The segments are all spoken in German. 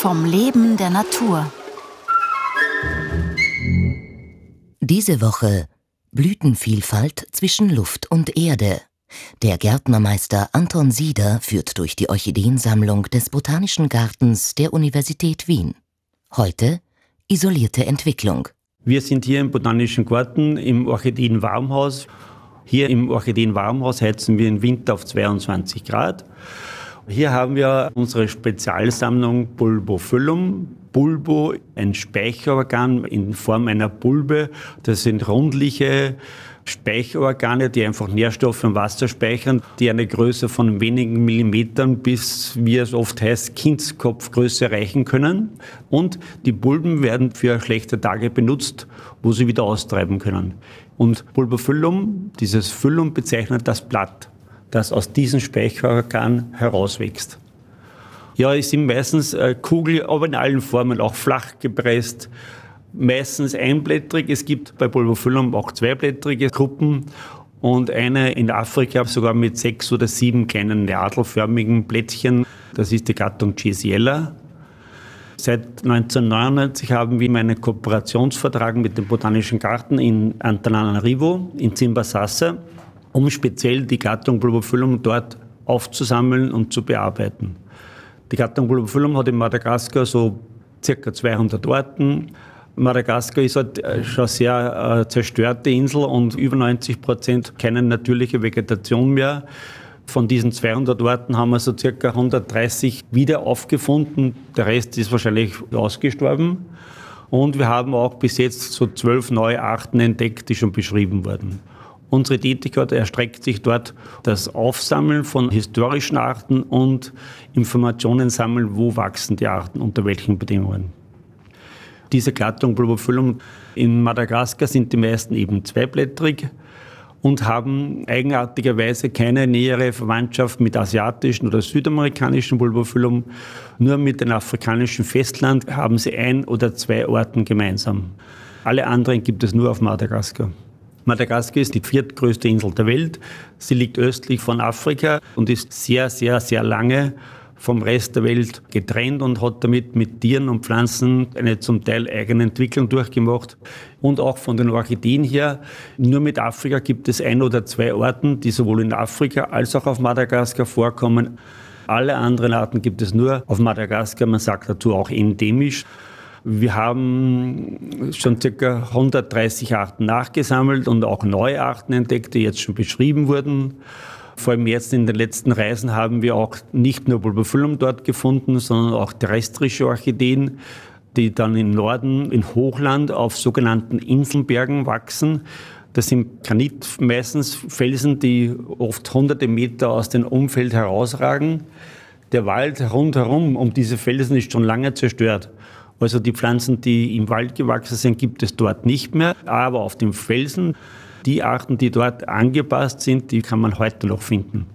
Vom Leben der Natur. Diese Woche Blütenvielfalt zwischen Luft und Erde. Der Gärtnermeister Anton Sieder führt durch die Orchideensammlung des Botanischen Gartens der Universität Wien. Heute isolierte Entwicklung. Wir sind hier im Botanischen Garten im Orchideenwarmhaus. Hier im Orchideenwarmhaus heizen wir im Winter auf 22 Grad. Hier haben wir unsere Spezialsammlung Bulbophyllum. Bulbo, ein Speicherorgan in Form einer Bulbe. Das sind rundliche Speicherorgane, die einfach Nährstoffe und Wasser speichern, die eine Größe von wenigen Millimetern bis, wie es oft heißt, Kindskopfgröße erreichen können. Und die Bulben werden für schlechte Tage benutzt, wo sie wieder austreiben können. Und Bulbophyllum, dieses Phyllum bezeichnet das Blatt, das aus diesem Speicherorgan herauswächst. Ja, es sind meistens äh, Kugel, aber in allen Formen, auch flach gepresst, meistens einblättrig. Es gibt bei Bulbophyllum auch zweiblättrige Gruppen und eine in Afrika sogar mit sechs oder sieben kleinen nadelförmigen Blättchen. Das ist die Gattung Gesiella. Seit 1999 haben wir einen Kooperationsvertrag mit dem Botanischen Garten in Antananarivo in Zimbasasa, um speziell die Gattung Bulbophyllum dort aufzusammeln und zu bearbeiten. Die Gattung Bulbophyllum hat in Madagaskar so circa 200 Orten. Madagaskar ist halt äh, schon sehr äh, zerstörte Insel und über 90 Prozent keine natürliche Vegetation mehr. Von diesen 200 Orten haben wir so circa 130 wieder aufgefunden. Der Rest ist wahrscheinlich ausgestorben. Und wir haben auch bis jetzt so zwölf neue Arten entdeckt, die schon beschrieben wurden. Unsere Tätigkeit erstreckt sich dort das Aufsammeln von historischen Arten und Informationen sammeln, wo wachsen die Arten, unter welchen Bedingungen. Diese Gattung Bulbophyllum in Madagaskar sind die meisten eben zweiblättrig und haben eigenartigerweise keine nähere Verwandtschaft mit asiatischen oder südamerikanischen Bulbophyllum. Nur mit dem afrikanischen Festland haben sie ein oder zwei Orten gemeinsam. Alle anderen gibt es nur auf Madagaskar. Madagaskar ist die viertgrößte Insel der Welt. Sie liegt östlich von Afrika und ist sehr, sehr, sehr lange vom Rest der Welt getrennt und hat damit mit Tieren und Pflanzen eine zum Teil eigene Entwicklung durchgemacht. Und auch von den Orchideen her, nur mit Afrika gibt es ein oder zwei Arten, die sowohl in Afrika als auch auf Madagaskar vorkommen. Alle anderen Arten gibt es nur auf Madagaskar, man sagt dazu auch endemisch. Wir haben schon ca. 130 Arten nachgesammelt und auch neue Arten entdeckt, die jetzt schon beschrieben wurden. Vor allem jetzt in den letzten Reisen haben wir auch nicht nur Bulbophyllum dort gefunden, sondern auch terrestrische Orchideen, die dann im Norden, in Hochland, auf sogenannten Inselbergen wachsen. Das sind Granit, meistens Felsen, die oft hunderte Meter aus dem Umfeld herausragen. Der Wald rundherum um diese Felsen ist schon lange zerstört. Also die Pflanzen, die im Wald gewachsen sind, gibt es dort nicht mehr. Aber auf dem Felsen die Arten, die dort angepasst sind, die kann man heute noch finden.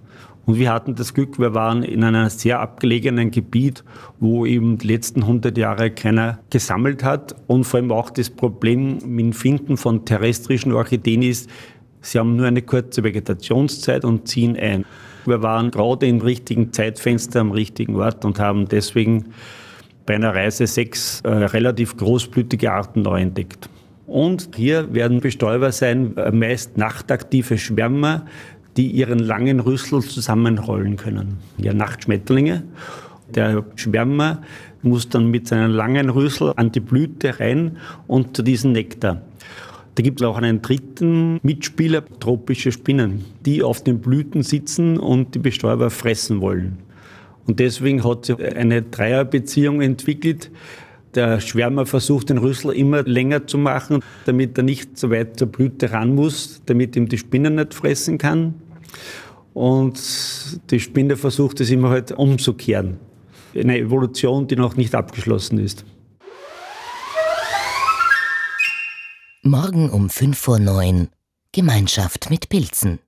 Und wir hatten das Glück, wir waren in einem sehr abgelegenen Gebiet, wo eben die letzten 100 Jahre keiner gesammelt hat. Und vor allem auch das Problem mit dem Finden von terrestrischen Orchideen ist, sie haben nur eine kurze Vegetationszeit und ziehen ein. Wir waren gerade im richtigen Zeitfenster am richtigen Ort und haben deswegen bei einer Reise sechs äh, relativ großblütige Arten neu entdeckt. Und hier werden Bestäuber sein, äh, meist nachtaktive Schwärmer, die ihren langen Rüssel zusammenrollen können. Ja, Nachtschmetterlinge. Der Schwärmer muss dann mit seinem langen Rüssel an die Blüte rein und zu diesem Nektar. Da gibt es auch einen dritten Mitspieler, tropische Spinnen, die auf den Blüten sitzen und die Bestäuber fressen wollen. Und deswegen hat sich eine Dreierbeziehung entwickelt, der Schwärmer versucht, den Rüssel immer länger zu machen, damit er nicht so weit zur Blüte ran muss, damit ihm die Spinne nicht fressen kann. Und die Spinne versucht es immer halt umzukehren. Eine Evolution, die noch nicht abgeschlossen ist. Morgen um 5 vor 9 Gemeinschaft mit Pilzen.